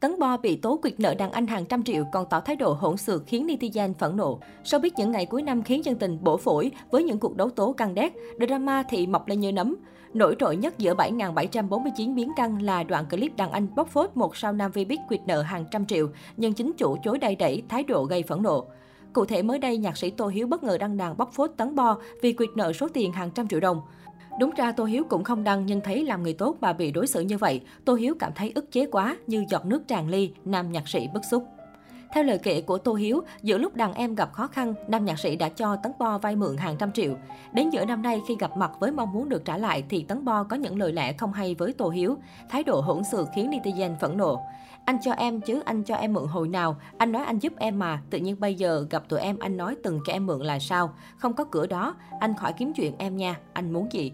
Tấn Bo bị tố quyệt nợ đàn anh hàng trăm triệu còn tỏ thái độ hỗn xược khiến netizen phẫn nộ. Sau biết những ngày cuối năm khiến dân tình bổ phổi với những cuộc đấu tố căng đét, drama thì mọc lên như nấm. Nổi trội nhất giữa 7.749 biến căng là đoạn clip đàn anh bóc phốt một sao nam vi biết quyệt nợ hàng trăm triệu, nhưng chính chủ chối đầy đẩy, thái độ gây phẫn nộ. Cụ thể mới đây, nhạc sĩ Tô Hiếu bất ngờ đăng đàn bóc phốt Tấn Bo vì quyệt nợ số tiền hàng trăm triệu đồng. Đúng ra Tô Hiếu cũng không đăng nhưng thấy làm người tốt mà bị đối xử như vậy, Tô Hiếu cảm thấy ức chế quá như giọt nước tràn ly, nam nhạc sĩ bức xúc. Theo lời kể của Tô Hiếu, giữa lúc đàn em gặp khó khăn, nam nhạc sĩ đã cho Tấn Bo vay mượn hàng trăm triệu. Đến giữa năm nay khi gặp mặt với mong muốn được trả lại thì Tấn Bo có những lời lẽ không hay với Tô Hiếu, thái độ hỗn xược khiến netizen phẫn nộ. Anh cho em chứ anh cho em mượn hồi nào, anh nói anh giúp em mà, tự nhiên bây giờ gặp tụi em anh nói từng cho em mượn là sao, không có cửa đó, anh khỏi kiếm chuyện em nha, anh muốn gì.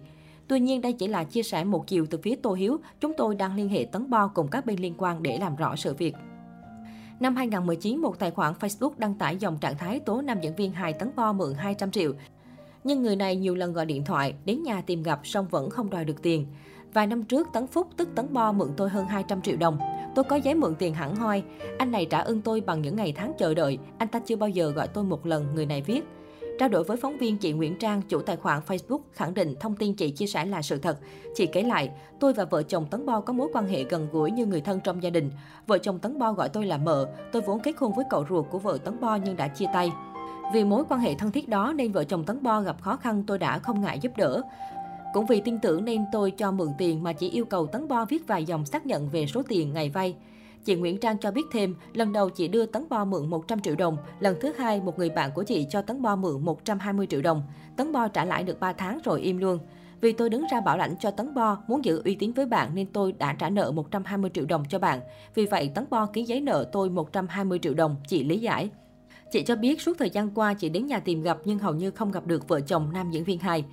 Tuy nhiên, đây chỉ là chia sẻ một chiều từ phía Tô Hiếu. Chúng tôi đang liên hệ Tấn Bo cùng các bên liên quan để làm rõ sự việc. Năm 2019, một tài khoản Facebook đăng tải dòng trạng thái tố nam diễn viên hài Tấn Bo mượn 200 triệu. Nhưng người này nhiều lần gọi điện thoại, đến nhà tìm gặp song vẫn không đòi được tiền. Vài năm trước, Tấn Phúc tức Tấn Bo mượn tôi hơn 200 triệu đồng. Tôi có giấy mượn tiền hẳn hoi. Anh này trả ơn tôi bằng những ngày tháng chờ đợi. Anh ta chưa bao giờ gọi tôi một lần, người này viết. Trao đổi với phóng viên chị Nguyễn Trang, chủ tài khoản Facebook, khẳng định thông tin chị chia sẻ là sự thật. Chị kể lại, tôi và vợ chồng Tấn Bo có mối quan hệ gần gũi như người thân trong gia đình. Vợ chồng Tấn Bo gọi tôi là mợ. Tôi vốn kết hôn với cậu ruột của vợ Tấn Bo nhưng đã chia tay. Vì mối quan hệ thân thiết đó nên vợ chồng Tấn Bo gặp khó khăn tôi đã không ngại giúp đỡ. Cũng vì tin tưởng nên tôi cho mượn tiền mà chỉ yêu cầu Tấn Bo viết vài dòng xác nhận về số tiền ngày vay. Chị Nguyễn Trang cho biết thêm, lần đầu chị đưa Tấn Bo mượn 100 triệu đồng, lần thứ hai một người bạn của chị cho Tấn Bo mượn 120 triệu đồng. Tấn Bo trả lại được 3 tháng rồi im luôn. Vì tôi đứng ra bảo lãnh cho Tấn Bo, muốn giữ uy tín với bạn nên tôi đã trả nợ 120 triệu đồng cho bạn. Vì vậy Tấn Bo ký giấy nợ tôi 120 triệu đồng, chị lý giải. Chị cho biết suốt thời gian qua chị đến nhà tìm gặp nhưng hầu như không gặp được vợ chồng nam diễn viên hài.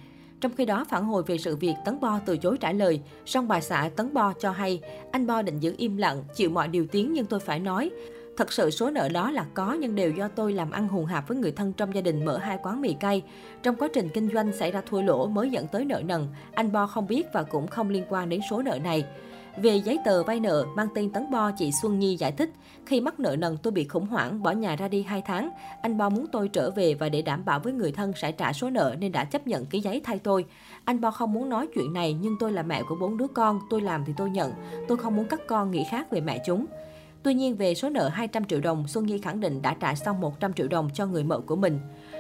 Trong khi đó, phản hồi về sự việc Tấn Bo từ chối trả lời, song bà xã Tấn Bo cho hay, anh Bo định giữ im lặng, chịu mọi điều tiếng nhưng tôi phải nói. Thật sự số nợ đó là có nhưng đều do tôi làm ăn hùng hạp với người thân trong gia đình mở hai quán mì cay. Trong quá trình kinh doanh xảy ra thua lỗ mới dẫn tới nợ nần. Anh Bo không biết và cũng không liên quan đến số nợ này. Về giấy tờ vay nợ mang tên Tấn Bo, chị Xuân Nhi giải thích, khi mắc nợ nần tôi bị khủng hoảng, bỏ nhà ra đi 2 tháng. Anh Bo muốn tôi trở về và để đảm bảo với người thân sẽ trả số nợ nên đã chấp nhận ký giấy thay tôi. Anh Bo không muốn nói chuyện này nhưng tôi là mẹ của bốn đứa con, tôi làm thì tôi nhận. Tôi không muốn các con nghĩ khác về mẹ chúng. Tuy nhiên về số nợ 200 triệu đồng, Xuân Nhi khẳng định đã trả xong 100 triệu đồng cho người mợ của mình.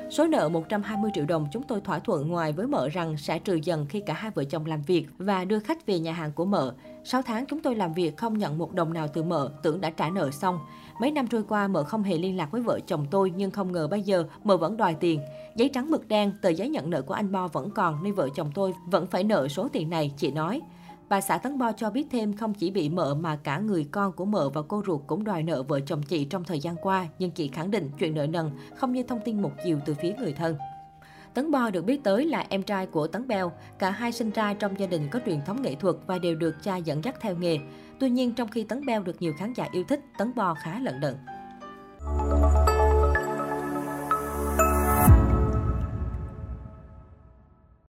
Số nợ 120 triệu đồng chúng tôi thỏa thuận ngoài với mợ rằng sẽ trừ dần khi cả hai vợ chồng làm việc và đưa khách về nhà hàng của mợ. 6 tháng chúng tôi làm việc không nhận một đồng nào từ mợ, tưởng đã trả nợ xong. Mấy năm trôi qua mợ không hề liên lạc với vợ chồng tôi nhưng không ngờ bây giờ mợ vẫn đòi tiền. Giấy trắng mực đen, tờ giấy nhận nợ của anh Bo vẫn còn nên vợ chồng tôi vẫn phải nợ số tiền này, chị nói. Bà xã Tấn Bo cho biết thêm không chỉ bị mợ mà cả người con của mợ và cô ruột cũng đòi nợ vợ chồng chị trong thời gian qua, nhưng chị khẳng định chuyện nợ nần không như thông tin một chiều từ phía người thân. Tấn Bo được biết tới là em trai của Tấn Beo. Cả hai sinh ra trong gia đình có truyền thống nghệ thuật và đều được cha dẫn dắt theo nghề. Tuy nhiên, trong khi Tấn Beo được nhiều khán giả yêu thích, Tấn Bo khá lận đận.